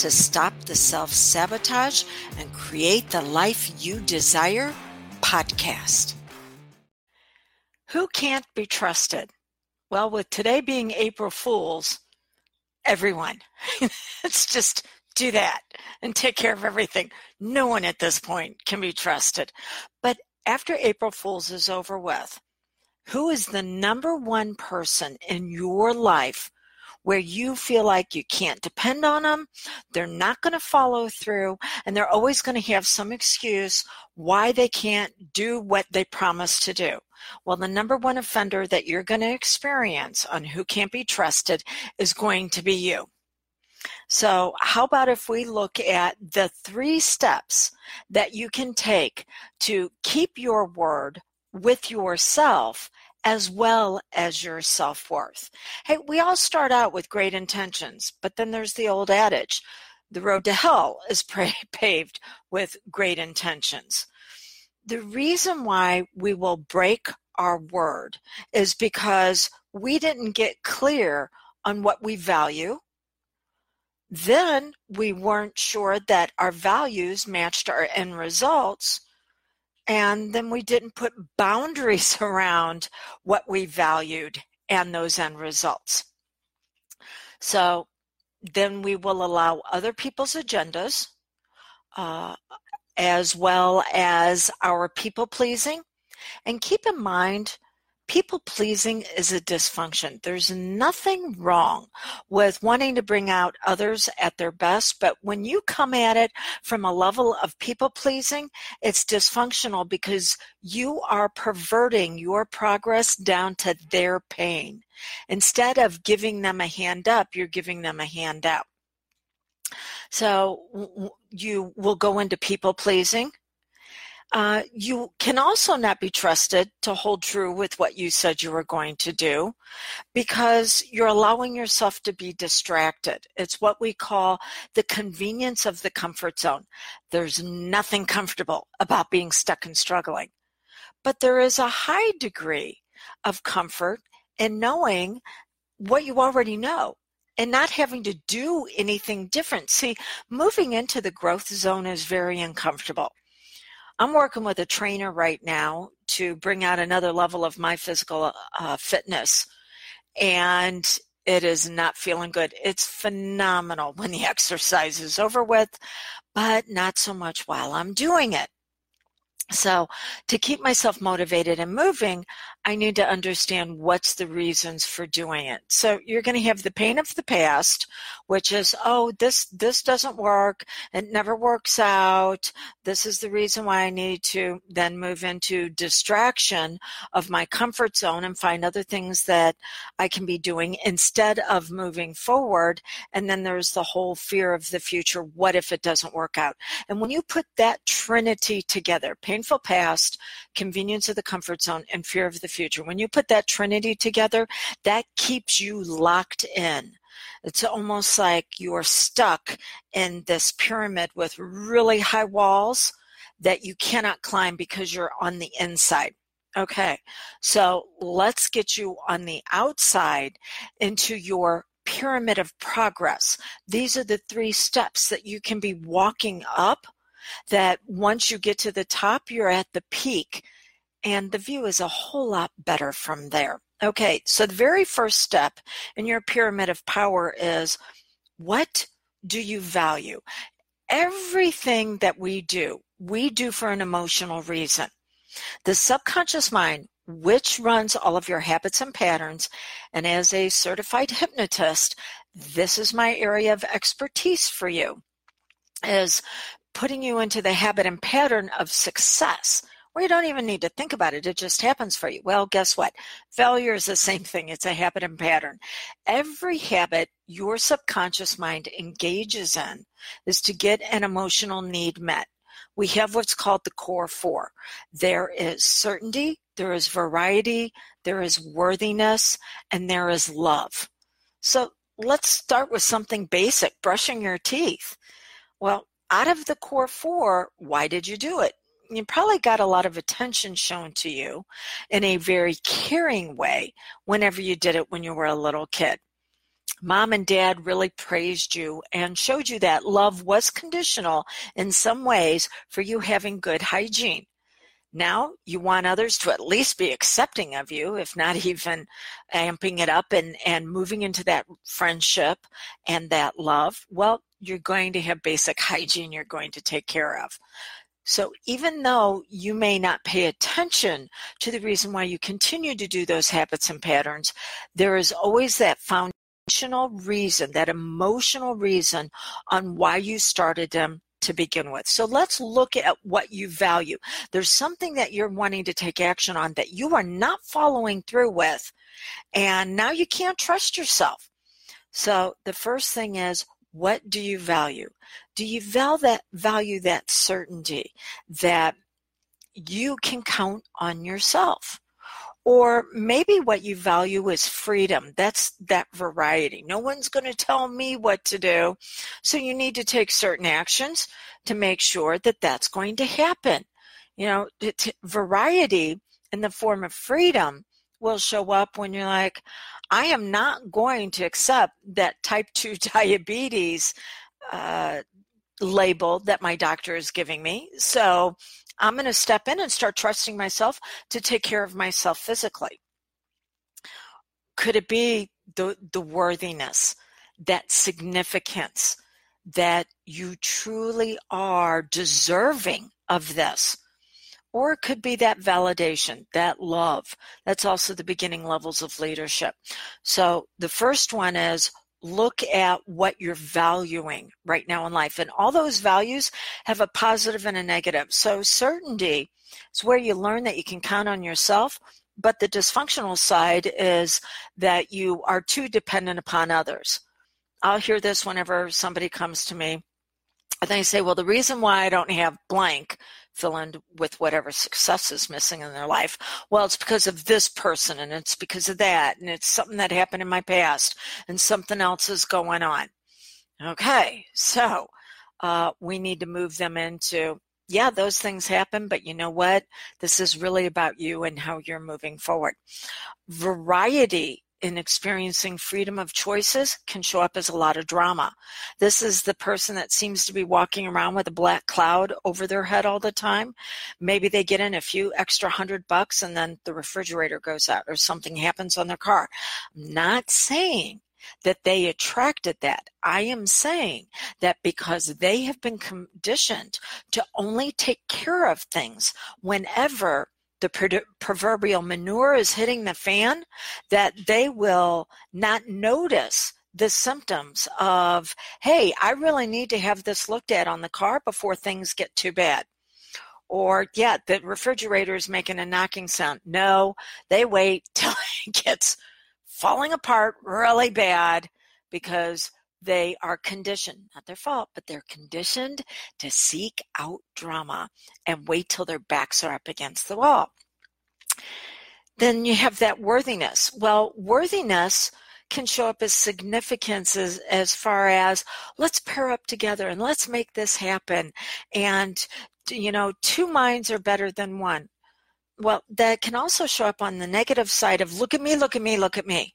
to Stop the Self Sabotage and Create the Life You Desire podcast. Who can't be trusted? Well, with today being April Fool's, everyone. Let's just do that and take care of everything. No one at this point can be trusted. But after April Fool's is over with, who is the number one person in your life where you feel like you can't depend on them, they're not going to follow through, and they're always going to have some excuse why they can't do what they promised to do. Well, the number one offender that you're going to experience on who can't be trusted is going to be you. So, how about if we look at the three steps that you can take to keep your word with yourself as well as your self worth. Hey, we all start out with great intentions, but then there's the old adage the road to hell is paved with great intentions. The reason why we will break our word is because we didn't get clear on what we value. Then we weren't sure that our values matched our end results and then we didn't put boundaries around what we valued and those end results. So then we will allow other people's agendas, uh, as well as our people pleasing. And keep in mind, people pleasing is a dysfunction. There's nothing wrong with wanting to bring out others at their best, but when you come at it from a level of people pleasing, it's dysfunctional because you are perverting your progress down to their pain. Instead of giving them a hand up, you're giving them a hand out. So you will go into people pleasing uh, you can also not be trusted to hold true with what you said you were going to do because you're allowing yourself to be distracted. It's what we call the convenience of the comfort zone. There's nothing comfortable about being stuck and struggling, but there is a high degree of comfort in knowing what you already know and not having to do anything different. See, moving into the growth zone is very uncomfortable I'm working with a trainer right now to bring out another level of my physical uh, fitness. And it is not feeling good. It's phenomenal when the exercise is over with, but not so much while I'm doing it. So to keep myself motivated and moving, I need to understand what's the reasons for doing it. So you're going to have the pain of the past, which is, oh, this, this doesn't work. It never works out. This is the reason why I need to then move into distraction of my comfort zone and find other things that I can be doing instead of moving forward. And then there's the whole fear of the future. What if it doesn't work out? And when you put that trinity together, painful past, convenience of the comfort zone, and fear of the future. When you put that trinity together, that keeps you locked in. It's almost like you're stuck in this pyramid with really high walls that you cannot climb because you're on the inside. Okay, so let's get you on the outside into your pyramid of progress. These are the three steps that you can be walking up that once you get to the top, you're at the peak and the view is a whole lot better from there. Okay, so the very first step in your pyramid of power is what do you value? Everything that we do, we do for an emotional reason. The subconscious mind, which runs all of your habits and patterns, and as a certified hypnotist, this is my area of expertise for you, is putting you into the habit and pattern of success or you don't even need to think about it. It just happens for you. Well, guess what? Failure is the same thing. It's a habit and pattern. Every habit your subconscious mind engages in is to get an emotional need met. We have what's called the core four. There is certainty, there is variety, there is worthiness, and there is love. So let's start with something basic brushing your teeth. Well, out of the core four, why did you do it? You probably got a lot of attention shown to you in a very caring way whenever you did it when you were a little kid. Mom and dad really praised you and showed you that love was conditional in some ways for you having good hygiene. Now you want others to at least be accepting of you, if not even amping it up and, and moving into that friendship and that love. Well, you're going to have basic hygiene you're going to take care of. So even though you may not pay attention to the reason why you continue to do those habits and patterns, there is always that foundational reason, that emotional reason on why you started them to begin with. So let's look at what you value. There's something that you're wanting to take action on that you are not following through with, and now you can't trust yourself. So the first thing is what do you value? Do you value that value that certainty that you can count on yourself? Or maybe what you value is freedom. That's that variety. No one's going to tell me what to do. So you need to take certain actions to make sure that that's going to happen. You know, variety in the form of freedom will show up when you're like, I am not going to accept that type 2 diabetes uh, label that my doctor is giving me. So I'm going to step in and start trusting myself to take care of myself physically. Could it be the, the worthiness, that significance, that you truly are deserving of this? Or it could be that validation, that love. That's also the beginning levels of leadership. So the first one is look at what you're valuing right now in life. And all those values have a positive and a negative. So certainty is where you learn that you can count on yourself. But the dysfunctional side is that you are too dependent upon others. I'll hear this whenever somebody comes to me and they say, well, the reason why I don't have blank fill in with whatever success is missing in their life. Well, it's because of this person and it's because of that and it's something that happened in my past and something else is going on. Okay, so uh, we need to move them into yeah, those things happen, but you know what? This is really about you and how you're moving forward. Variety in experiencing freedom of choices can show up as a lot of drama. This is the person that seems to be walking around with a black cloud over their head all the time. Maybe they get in a few extra hundred bucks and then the refrigerator goes out or something happens on their car. I'm not saying that they attracted that. I am saying that because they have been conditioned to only take care of things whenever the proverbial manure is hitting the fan, that they will not notice the symptoms of, hey, I really need to have this looked at on the car before things get too bad. Or, yeah, the refrigerator is making a knocking sound. No, they wait till it gets falling apart really bad because they are conditioned, not their fault, but they're conditioned to seek out drama and wait till their backs are up against the wall. Then you have that worthiness. Well, worthiness can show up as significance as, as far as let's pair up together and let's make this happen. And, you know, two minds are better than one. Well, that can also show up on the negative side of look at me, look at me, look at me.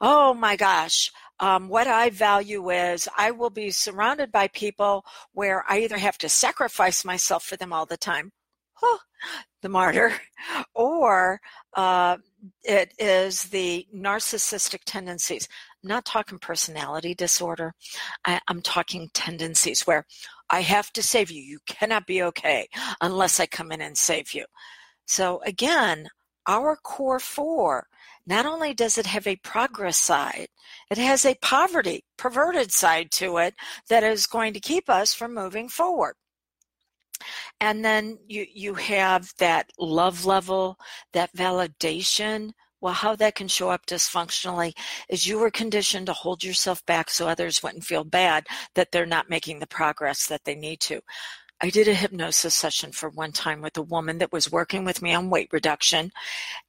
Oh my gosh, um, what I value is I will be surrounded by people where I either have to sacrifice myself for them all the time, the martyr, or uh, it is the narcissistic tendencies. I'm not talking personality disorder. I, I'm talking tendencies where I have to save you. You cannot be okay unless I come in and save you. So again, our core four not only does it have a progress side, it has a poverty, perverted side to it that is going to keep us from moving forward. And then you, you have that love level, that validation. Well, how that can show up dysfunctionally is you were conditioned to hold yourself back so others wouldn't feel bad that they're not making the progress that they need to. I did a hypnosis session for one time with a woman that was working with me on weight reduction.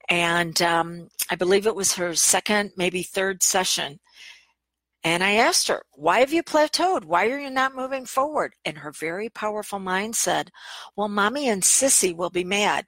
And um, I believe it was her second, maybe third session. And I asked her, Why have you plateaued? Why are you not moving forward? And her very powerful mind said, Well, mommy and sissy will be mad.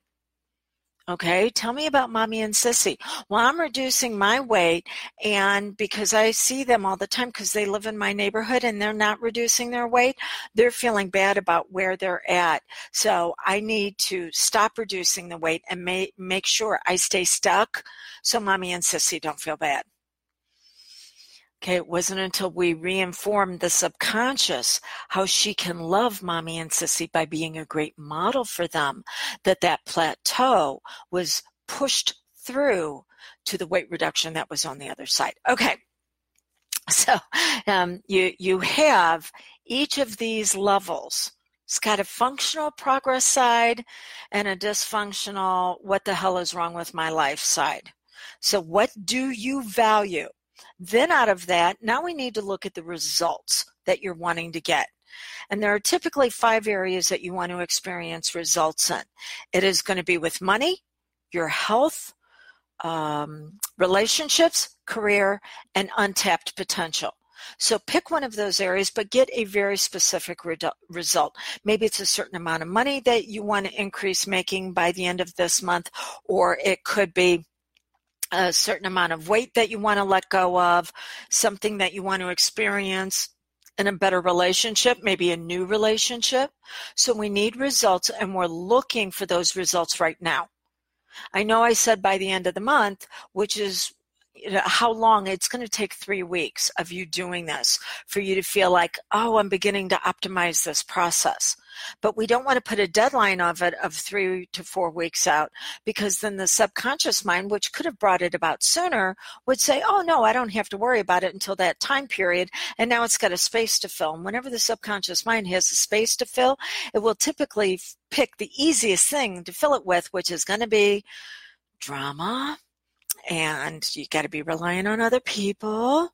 Okay, tell me about mommy and sissy. Well, I'm reducing my weight, and because I see them all the time because they live in my neighborhood and they're not reducing their weight, they're feeling bad about where they're at. So I need to stop reducing the weight and make, make sure I stay stuck so mommy and sissy don't feel bad. Okay, it wasn't until we reinformed the subconscious how she can love mommy and sissy by being a great model for them that that plateau was pushed through to the weight reduction that was on the other side. Okay, so um, you you have each of these levels. It's got a functional progress side and a dysfunctional what the hell is wrong with my life side. So what do you value? Then out of that, now we need to look at the results that you're wanting to get. And there are typically five areas that you want to experience results in. It is going to be with money, your health, um, relationships, career, and untapped potential. So pick one of those areas, but get a very specific redu- result. Maybe it's a certain amount of money that you want to increase making by the end of this month, or it could be a certain amount of weight that you want to let go of, something that you want to experience in a better relationship, maybe a new relationship. So we need results and we're looking for those results right now. I know I said by the end of the month, which is how long it's going to take three weeks of you doing this for you to feel like, oh, I'm beginning to optimize this process. But we don't want to put a deadline of it of three to four weeks out because then the subconscious mind, which could have brought it about sooner, would say, oh, no, I don't have to worry about it until that time period. And now it's got a space to fill. And whenever the subconscious mind has a space to fill, it will typically pick the easiest thing to fill it with, which is going to be drama and you got to be relying on other people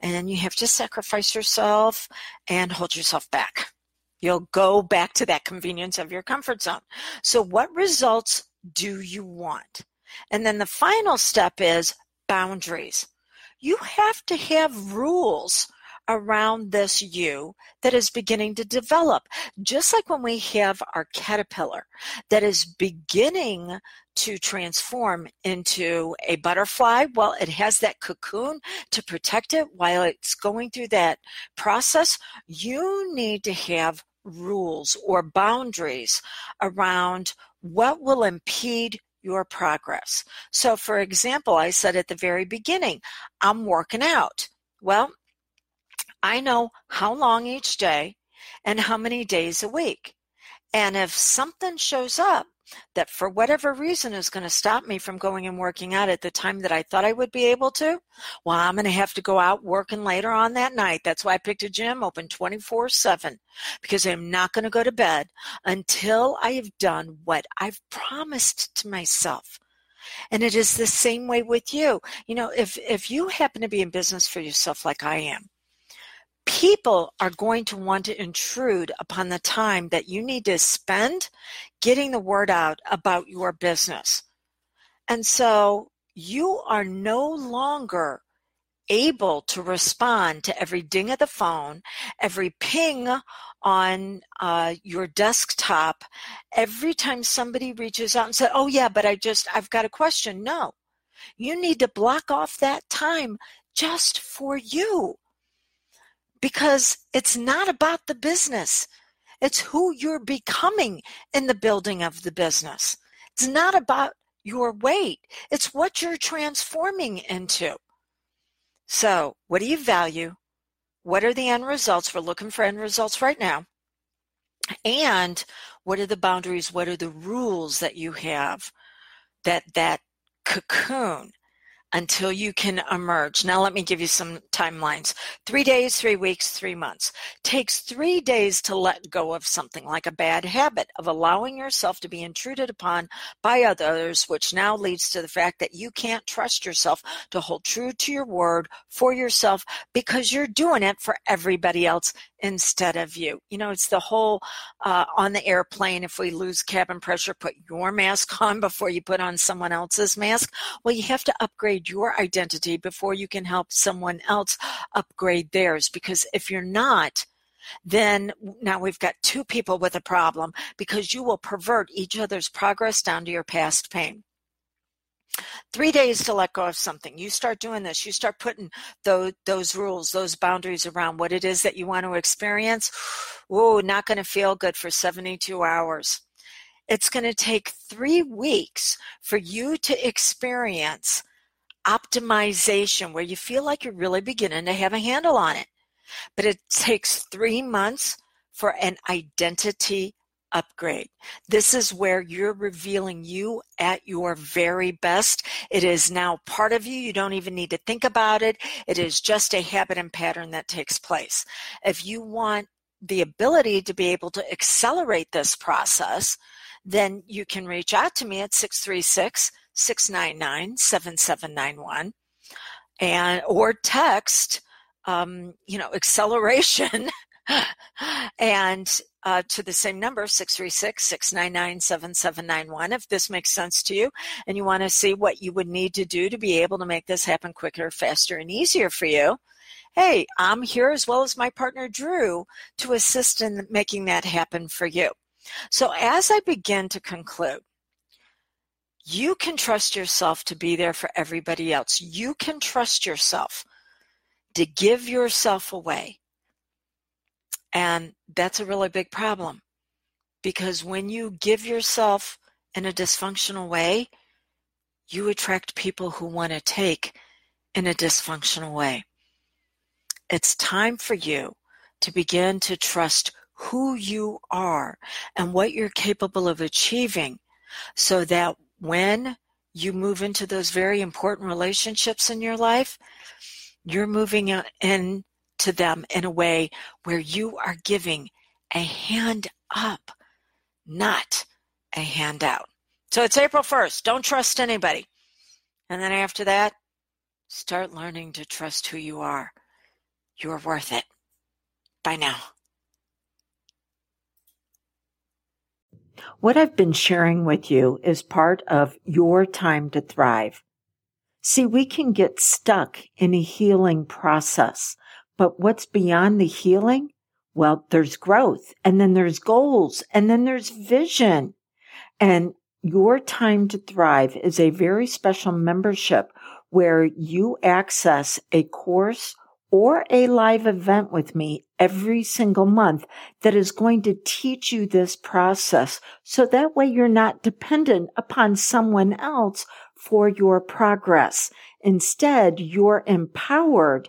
and you have to sacrifice yourself and hold yourself back. You'll go back to that convenience of your comfort zone. So what results do you want? And then the final step is boundaries. You have to have rules around this you that is beginning to develop. Just like when we have our caterpillar that is beginning to transform into a butterfly, well, it has that cocoon to protect it while it's going through that process. You need to have rules or boundaries around what will impede your progress. So, for example, I said at the very beginning, I'm working out. Well, I know how long each day and how many days a week. And if something shows up that for whatever reason is going to stop me from going and working out at the time that I thought I would be able to, well, I'm going to have to go out working later on that night. That's why I picked a gym open 24 7 because I'm not going to go to bed until I have done what I've promised to myself. And it is the same way with you. You know, if, if you happen to be in business for yourself like I am, people are going to want to intrude upon the time that you need to spend getting the word out about your business. And so you are no longer able to respond to every ding of the phone, every ping on uh, your desktop, every time somebody reaches out and says, Oh, yeah, but I just, I've got a question. No, you need to block off that time just for you because it's not about the business. It's who you're becoming in the building of the business. It's not about your weight. It's what you're transforming into. So, what do you value? What are the end results? We're looking for end results right now. And what are the boundaries? What are the rules that you have that that cocoon until you can emerge. Now, let me give you some timelines three days, three weeks, three months. Takes three days to let go of something like a bad habit of allowing yourself to be intruded upon by others, which now leads to the fact that you can't trust yourself to hold true to your word for yourself because you're doing it for everybody else instead of you. You know, it's the whole uh, on the airplane, if we lose cabin pressure, put your mask on before you put on someone else's mask. Well, you have to upgrade your identity before you can help someone else upgrade theirs. Because if you're not, then now we've got two people with a problem because you will pervert each other's progress down to your past pain. Three days to let go of something. You start doing this. You start putting those, those rules, those boundaries around what it is that you want to experience. Whoa, not going to feel good for 72 hours. It's going to take three weeks for you to experience optimization where you feel like you're really beginning to have a handle on it. But it takes three months for an identity upgrade. This is where you're revealing you at your very best. It is now part of you. You don't even need to think about it. It is just a habit and pattern that takes place. If you want the ability to be able to accelerate this process, then you can reach out to me at 636 699 7791 and or text um, you know acceleration and uh, to the same number 636-699-7791 if this makes sense to you and you want to see what you would need to do to be able to make this happen quicker faster and easier for you. Hey i'm here as well as my partner drew to assist in making that happen for you. So as i begin to conclude you can trust yourself to be there for everybody else. You can trust yourself to give yourself away and that's a really big problem because when you give yourself in a dysfunctional way, you attract people who want to take in a dysfunctional way. It's time for you to begin to trust who you are and what you're capable of achieving so that when you move into those very important relationships in your life, you're moving in to them in a way where you are giving a hand up, not a handout. So it's April 1st. Don't trust anybody. And then after that, start learning to trust who you are. You're worth it. Bye now. What I've been sharing with you is part of your time to thrive. See, we can get stuck in a healing process but what's beyond the healing? Well, there's growth and then there's goals and then there's vision. And your time to thrive is a very special membership where you access a course or a live event with me every single month that is going to teach you this process. So that way you're not dependent upon someone else for your progress. Instead, you're empowered